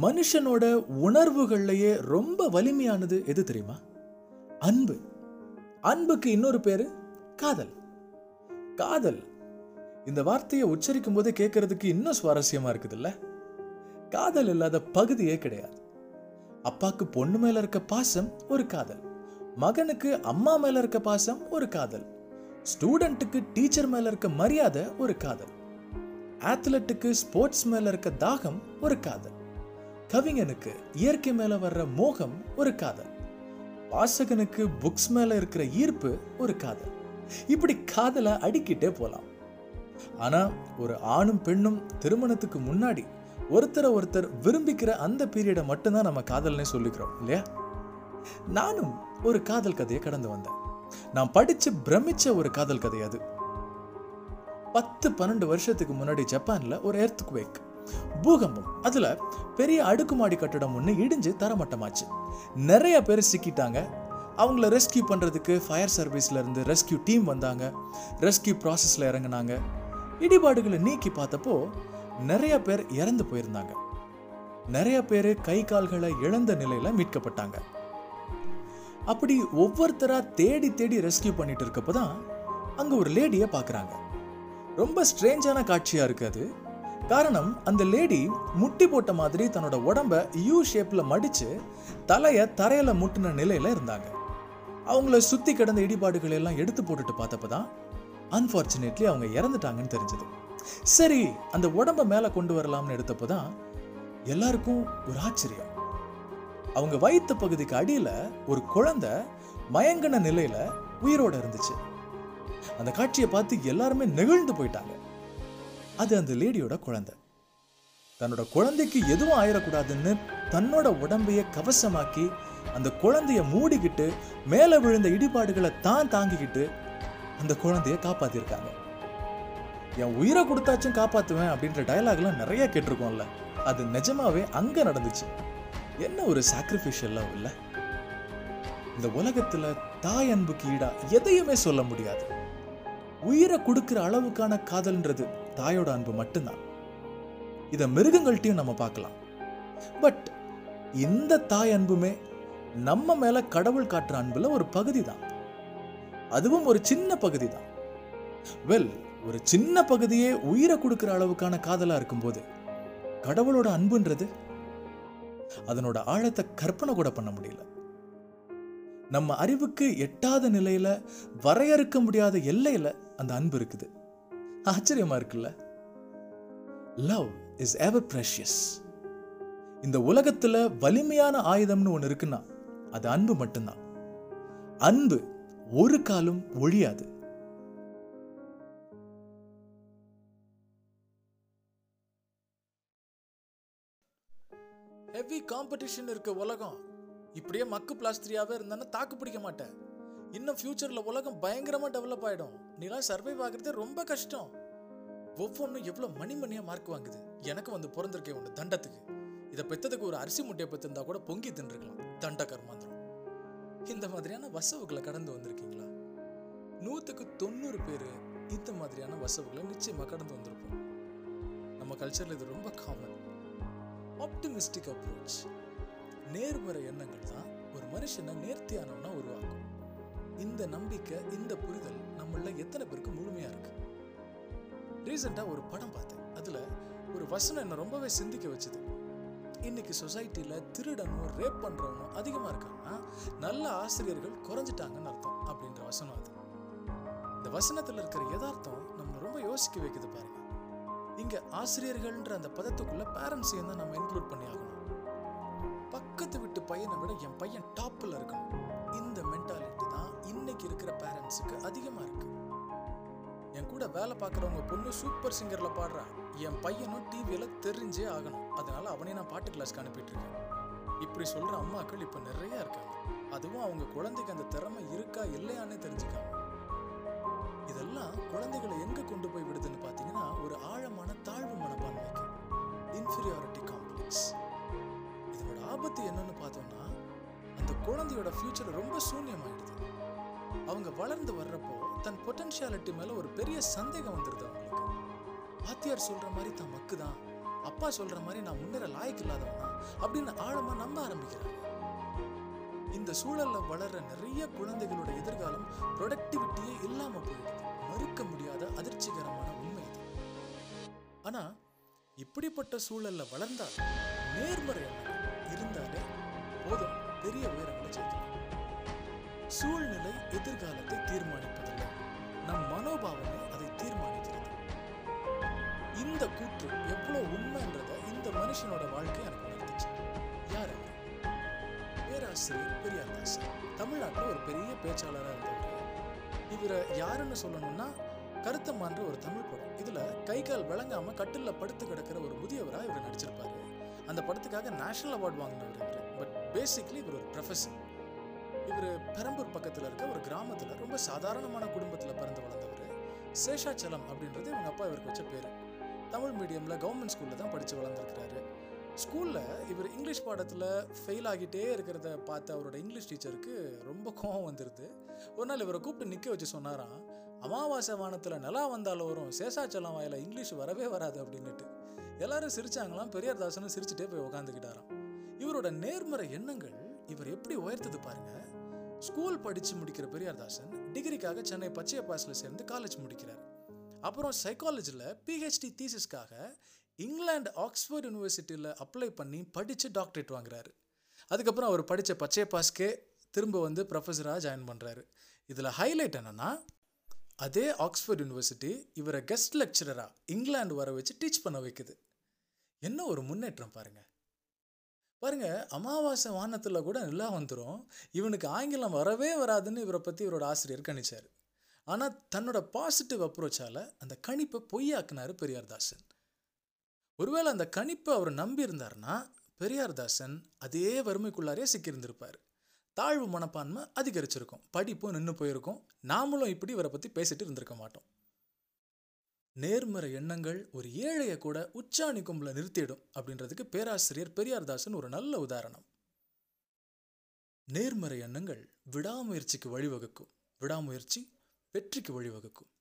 மனுஷனோட உணர்வுகள்லையே ரொம்ப வலிமையானது எது தெரியுமா? அன்பு. அன்புக்கு இன்னொரு பேரு காதல். காதல். இந்த வார்த்தையை உச்சரிக்கும் போதே கேட்கறதுக்கு இன்னும் சுவாரஸ்யமா இருக்குதுல்ல? காதல் இல்லாத பகுதியே கிடையாது. அப்பாக்கு பொண்ணு மேல இருக்க பாசம் ஒரு காதல். மகனுக்கு அம்மா மேல இருக்க பாசம் ஒரு காதல். ஸ்டூடெண்ட்டுக்கு டீச்சர் மேல இருக்க மரியாதை ஒரு காதல். ஆத்லெட்டுக்கு ஸ்போர்ட்ஸ் மேல இருக்க தாகம் ஒரு காதல். கவிஞனுக்கு இயற்கை மேல வர்ற மோகம் ஒரு காதல். வாசகனுக்கு புக்ஸ் மேல இருக்கிற ஈர்ப்பு ஒரு காதல். இப்படி காதலை அடிக்கிட்டே போலாம். ஆனா ஒரு ஆணும் பெண்ணும் திருமணத்துக்கு முன்னாடி ஒருத்தரை ஒருத்தர் விரும்பிக்கிற அந்த பீரியடை மட்டும்தான் நம்ம காதல்னே சொல்லிக்கிறோம் இல்லையா? நானும் ஒரு காதல் கதையை கடந்து வந்தேன். நான் படிச்சு பிரமிச்ச ஒரு காதல் கதை அது. பத்து பன்னெண்டு வருஷத்துக்கு முன்னாடி ஜப்பான்ல ஒரு எர்த் குவேக் பூகம்பம் அதில் பெரிய அடுக்குமாடி கட்டடம் ஒன்று இடிஞ்சு தரமட்டமாச்சு. நிறைய பேர் சிக்கிட்டாங்க. அவங்கள ரெஸ்கியூ பண்றதுக்கு ஃபயர் சர்வீஸ்ல இருந்து ரெஸ்கியூ டீம் வந்தாங்க. ரெஸ்கியூ ப்ராசஸில் இறங்குனாங்க. இடிபாடுகளை நீக்கி பார்த்தப்போ நிறைய பேர் இறந்து போயிருந்தாங்க. நிறைய பேர் கை கால்களை இழந்த நிலையில மீட்கப்பட்டாங்க. அப்படி ஒவ்வொருத்தராக தேடி தேடி ரெஸ்கியூ பண்ணிட்டு இருக்கப்போ தான் அங்கே ஒரு லேடியை பார்க்குறாங்க ரொம்ப ஸ்ட்ரேஞ்சான காட்சியாக இருக்குது அது. காரணம் அந்த லேடி முட்டி போட்ட மாதிரி தன்னோட உடம்ப யூ ஷேப்ல மடிச்சு தலையை தரையில முட்டின நிலையில இருந்தாங்க. அவங்கள சுத்தி கிடந்த இடிபாடுகள் எல்லாம் எடுத்து போட்டுட்டு பார்த்தப்ப தான் அன்பார்ச்சுனேட்லி அவங்க இறந்துட்டாங்கன்னு தெரிஞ்சது. சரி அந்த உடம்ப மேல கொண்டு வரலாம்னு எடுத்தப்போ தான் எல்லாருக்கும் ஒரு ஆச்சரியம். அவங்க வயிற்று பகுதிக்கு அடியில ஒரு குழந்தை மயங்கின நிலையில உயிரோட இருந்துச்சு. அந்த காட்சியை பார்த்து எல்லாருமே நெகிழ்ந்து போயிட்டாங்க. அது அந்த லேடியோட குழந்தை. தன்னோட குழந்தைக்கு எதுவும் ஆயிடக்கூடாதுன்னு தன்னோட உடம்பைய கவசமாக்கி அந்த குழந்தைய மூடிக்கிட்டு மேலே விழுந்த இடிபாடுகளை தான் தாங்கிக்கிட்டு அந்த குழந்தைய காப்பாத்திருக்காங்க. என் உயிரை கொடுத்தாச்சும் காப்பாத்துவேன் அப்படின்ற டயலாக்லாம் நிறைய கேட்டிருக்கோம்ல. அது நிஜமாவே அங்க நடந்துச்சு. என்ன ஒரு சாக்ரிஃபிஷியல் இல்லை? இந்த உலகத்துல தாய் அன்புக்கு ஈடா எதையுமே சொல்ல முடியாது. உயிரை கொடுக்கிற அளவுக்கான காதல்ன்றது தாயோட அன்பு மட்டும்தான். இதை மிருகங்கள்ட்டையும் நம்ம பார்க்கலாம். பட் இந்த தாய் அன்புமே நம்ம மேல கடவுள் காட்டுற அன்புல ஒரு பகுதி தான் அதுவும் ஒரு சின்ன பகுதி தான் வெல் ஒரு சின்ன பகுதியே உயிரை கொடுக்கிற அளவுக்கான காதலா இருக்கும்போது கடவுளோட அன்புன்றது அதனோட ஆழத்தை கற்பனை கூட பண்ண முடியல. நம்ம அறிவுக்கு எட்டாத நிலையில வரையறுக்க முடியாத எல்லையில அந்த அன்பு இருக்குது. ஆச்சரியமா இருக்குல்ல? லவ் இஸ் எவர் ப்ரெஷியஸ் இந்த உலகத்துல வலிமையான ஆயுதம்னு ஒன்று இருக்குன்னா அது அன்பு மட்டும்தான். அன்பு ஒரு காலும் ஒழியாது. ஹெவி காம்படிஷன் இருக்க உலகம் இப்படியே மக்கு பிளாஸ்திரியாவே இருந்தானே தாக்கு பிடிக்க மாட்டேன். இன்னும் ஃப்யூச்சரில் உலகம் பயங்கரமாக டெவலப் ஆகிடும் நீலாம் சர்வைவ் ஆகிறது ரொம்ப கஷ்டம். ஒவ்வொன்றும் எவ்வளோ மணிமணியாக மார்க் வாங்குது. எனக்கு வந்து பிறந்திருக்கே ஒன்று தண்டத்துக்கு. இதை பெத்ததுக்கு ஒரு அரிசி முட்டையை பெற்றிருந்தா கூட பொங்கி தின்றுக்கலாம் தண்ட கர்மாந்திரம். இந்த மாதிரியான வசவுகளை கடந்து வந்திருக்கீங்களா? நூற்றுக்கு தொண்ணூறு பேர் இந்த மாதிரியான வசவுகளை நிச்சயமாக கடந்து வந்திருப்போம். நம்ம கல்ச்சரில் இது ரொம்ப காமன் ஆப்டிமிஸ்டிக் அப்ரோச் நேர்மறை எண்ணங்கள் தான் ஒரு மனுஷனை நேர்த்தியானவனா உருவாக்கும். இந்த நம்பிக்கை இந்த புரிதல் நம்மள எத்தனை பேருக்கு முழுமையா இருக்கு? ரீசெண்டாக ஒரு படம் பார்த்தேன். அதில் ஒரு வசனம் என்னை ரொம்பவே சிந்திக்க வச்சுது. இன்னைக்கு சொசைட்டியில் திருடனும் ரேப் பண்ணுறவனும் அதிகமாக இருக்காங்கன்னா நல்ல ஆசிரியர்கள் குறைஞ்சிட்டாங்கன்னு அர்த்தம் அப்படின்ற வசனம் அது. இந்த வசனத்தில் இருக்கிற யதார்த்தம் நம்ம ரொம்ப யோசிக்க வைக்குது பாருங்க. இங்கே ஆசிரியர்கள்ன்ற அந்த பதத்துக்குள்ளே பேரண்ட்ஸையும் தான் நம்ம இன்க்ளூட் பண்ணி ஆகணும். பக்கத்து வீட்டு பையனை விட என் பையன் டாப்பில் இருக்கணும். இந்த மென்டாலிட்டி இன்னைக்கு இருக்கிற பேரண்ட்ஸுக்கு அதிகமாக இருக்கு. என் கூட வேலை பார்க்குறவங்க பொண்ணு சூப்பர் சிங்கரில் பாடுறா. என் பையனும் டிவியில் தெரிஞ்சே ஆகணும். அதனால அவனையும் நான் பாட்டு கிளாஸ்க்கு அனுப்பிட்டுருக்கேன். இப்படி சொல்கிற அம்மாக்கள் இப்போ நிறைய இருக்காங்க. அதுவும் அவங்க குழந்தைக்கு அந்த திறமை இருக்கா இல்லையான்னு தெரிஞ்சுக்காம. இதெல்லாம் குழந்தைகளை எங்கே கொண்டு போய் விடுதுன்னு பார்த்தீங்கன்னா ஒரு ஆழமான தாழ்வு மனப்பான்மைக்கு. இன்ஃபீரியாரிட்டி காம்ப்ளெக்ஸ் இதனோட ஆபத்து என்னன்னு பார்த்தோம்னா அந்த குழந்தையோட ஃபியூச்சர் ரொம்ப சூன்யமாயிடுது. அவங்க வளர்ந்து வர்றப்போ தன் பொட்டன்ஷியாலிட்டி மேல ஒரு பெரிய சந்தேகம் வந்துடுது அவங்களுக்கு. வாத்தியார் சொல்ற மாதிரி தான் மக்கு தான். அப்பா சொல்ற மாதிரி நான் முன்னேற லாய்க்கு இல்லாதவனா? அப்படின்னு ஆழமா நம்ப ஆரம்பிக்கிறாங்க. இந்த சூழல்ல வளர்ற நிறைய குழந்தைகளோட எதிர்காலம் ப்ரொடக்டிவிட்டியே இல்லாமல் போயிடுது. மறுக்க முடியாத அதிர்ச்சிகரமான உண்மை இது. ஆனா இப்படிப்பட்ட சூழல்ல வளர்ந்தால் நேர்மறை இருந்தாலே போதும். பெரிய உயரம். சூழ்நிலை எதிர்காலத்தை தீர்மானிப்பதில்லை. நம் மனோபாவமே அதை தீர்மானிக்கிறது. இந்த கூற்று எவ்வளவு உண்மைன்றத இந்த மனுஷனோட வாழ்க்கை எனக்கு உணர்த்துச்சு. யார் அவர்? பேராசிரியர் பெரியார்தாஸ் தமிழ்நாட்டில் ஒரு பெரிய பேச்சாளராக இருந்தவர் இவரை யாருன்னு சொல்லணும்னா கருத்தம்மான்ற ஒரு தமிழ் படம். இதுல கை கால் விளங்காமல் கட்டில்ல படுத்து கிடக்கிற ஒரு முதியவராக இவர் நடிச்சிருப்பாரு. அந்த படத்துக்காக நேஷனல் அவார்டு வாங்கினவர் இவர். பட் பேசிக்லி இவர் ஒரு ப்ரொஃபஸர் இவர் பெரம்பூர் பக்கத்தில் இருக்க ஒரு கிராமத்தில் ரொம்ப சாதாரணமான குடும்பத்தில் பிறந்து வளர்ந்தவர் சேஷாச்சலம் அப்படின்றது இவங்க அப்பா இவருக்கு வச்ச பேர். தமிழ் மீடியமில் கவர்மெண்ட் ஸ்கூலில் தான் படித்து வளர்ந்துருக்கிறாரு. ஸ்கூலில் இவர் இங்கிலீஷ் பாடத்தில் ஃபெயில் ஆகிட்டே இருக்கிறத பார்த்து அவரோட இங்கிலீஷ் டீச்சருக்கு ரொம்ப கோபம் வந்துடுது ஒரு நாள் இவரை கூப்பிட்டு நிற்க வச்சு சொன்னாராம் அமாவாசை வானத்தில் நிலா வந்தாலும் வரும் சேஷாச்சலம் வாயில் இங்கிலீஷ் வரவே வராது அப்படின்னுட்டு. எல்லாரும் சிரிச்சாங்களாம் பெரியார்தாசனும் சிரிச்சுட்டே போய் உட்காந்துக்கிட்டாராம் இவரோட நேர்மறை எண்ணங்கள் இவர் எப்படி உயர்த்தது பாருங்க. ஸ்கூல் படித்து முடிக்கிற பெரியார்தாசன் டிகிரிக்காக சென்னை பச்சையப்பாஸில் சேர்ந்து காலேஜ் முடிக்கிறார். அப்புறம் சைக்காலஜியில் பிஹெச்டி தீசிஸ்க்காக இங்கிலாந்து ஆக்ஸ்ஃபோர்ட் யூனிவர்சிட்டியில் அப்ளை பண்ணி படித்து டாக்டரேட் வாங்குறாரு. அதுக்கப்புறம் அவர் படித்த பச்சையப்பாஸ்க்கே திரும்ப வந்து ப்ரொஃபஸராக ஜாயின் பண்ணுறாரு இதில் ஹைலைட் என்னன்னா அதே ஆக்ஸ்ஃபோர்ட் யூனிவர்சிட்டி இவரை கெஸ்ட் லெக்சரராக இங்கிலாந்து வர வச்சு டீச் பண்ண வைக்குது. என்ன ஒரு முன்னேற்றம் பாருங்கள் பாருங்க அமாவாசை வானத்தில் கூட நிலா வந்துடும் இவனுக்கு ஆங்கிலம் வரவே வராதுன்னு இவரை பற்றி இவரோட ஆசிரியர் கணிச்சார். ஆனால் தன்னோட பாசிட்டிவ் அப்ரோச்சால் அந்த கணிப்பை பொய்யாக்குனாரு பெரியார்தாசன் ஒருவேளை அந்த கணிப்பை அவர் பெரியார் பெரியார்தாசன் அதே வறுமைக்குள்ளாரே சிக்கியிருந்திருப்பார். தாழ்வு மனப்பான்மை அதிகரிச்சிருக்கும். படிப்பும் நின்று போயிருக்கும். நாமளும் இப்படி இவரை பற்றி பேசிட்டு இருந்திருக்க மாட்டோம். நேர்மறை எண்ணங்கள் ஒரு ஏழையை கூட உச்சாணி கும்பல நிறுத்திடும் அப்படின்றதுக்கு பேராசிரியர் பெரியார்தாசன் ஒரு நல்ல உதாரணம். நேர்மறை எண்ணங்கள் விடாமுயற்சிக்கு வழிவகுக்கும். விடாமுயற்சி வெற்றிக்கு வழிவகுக்கும்.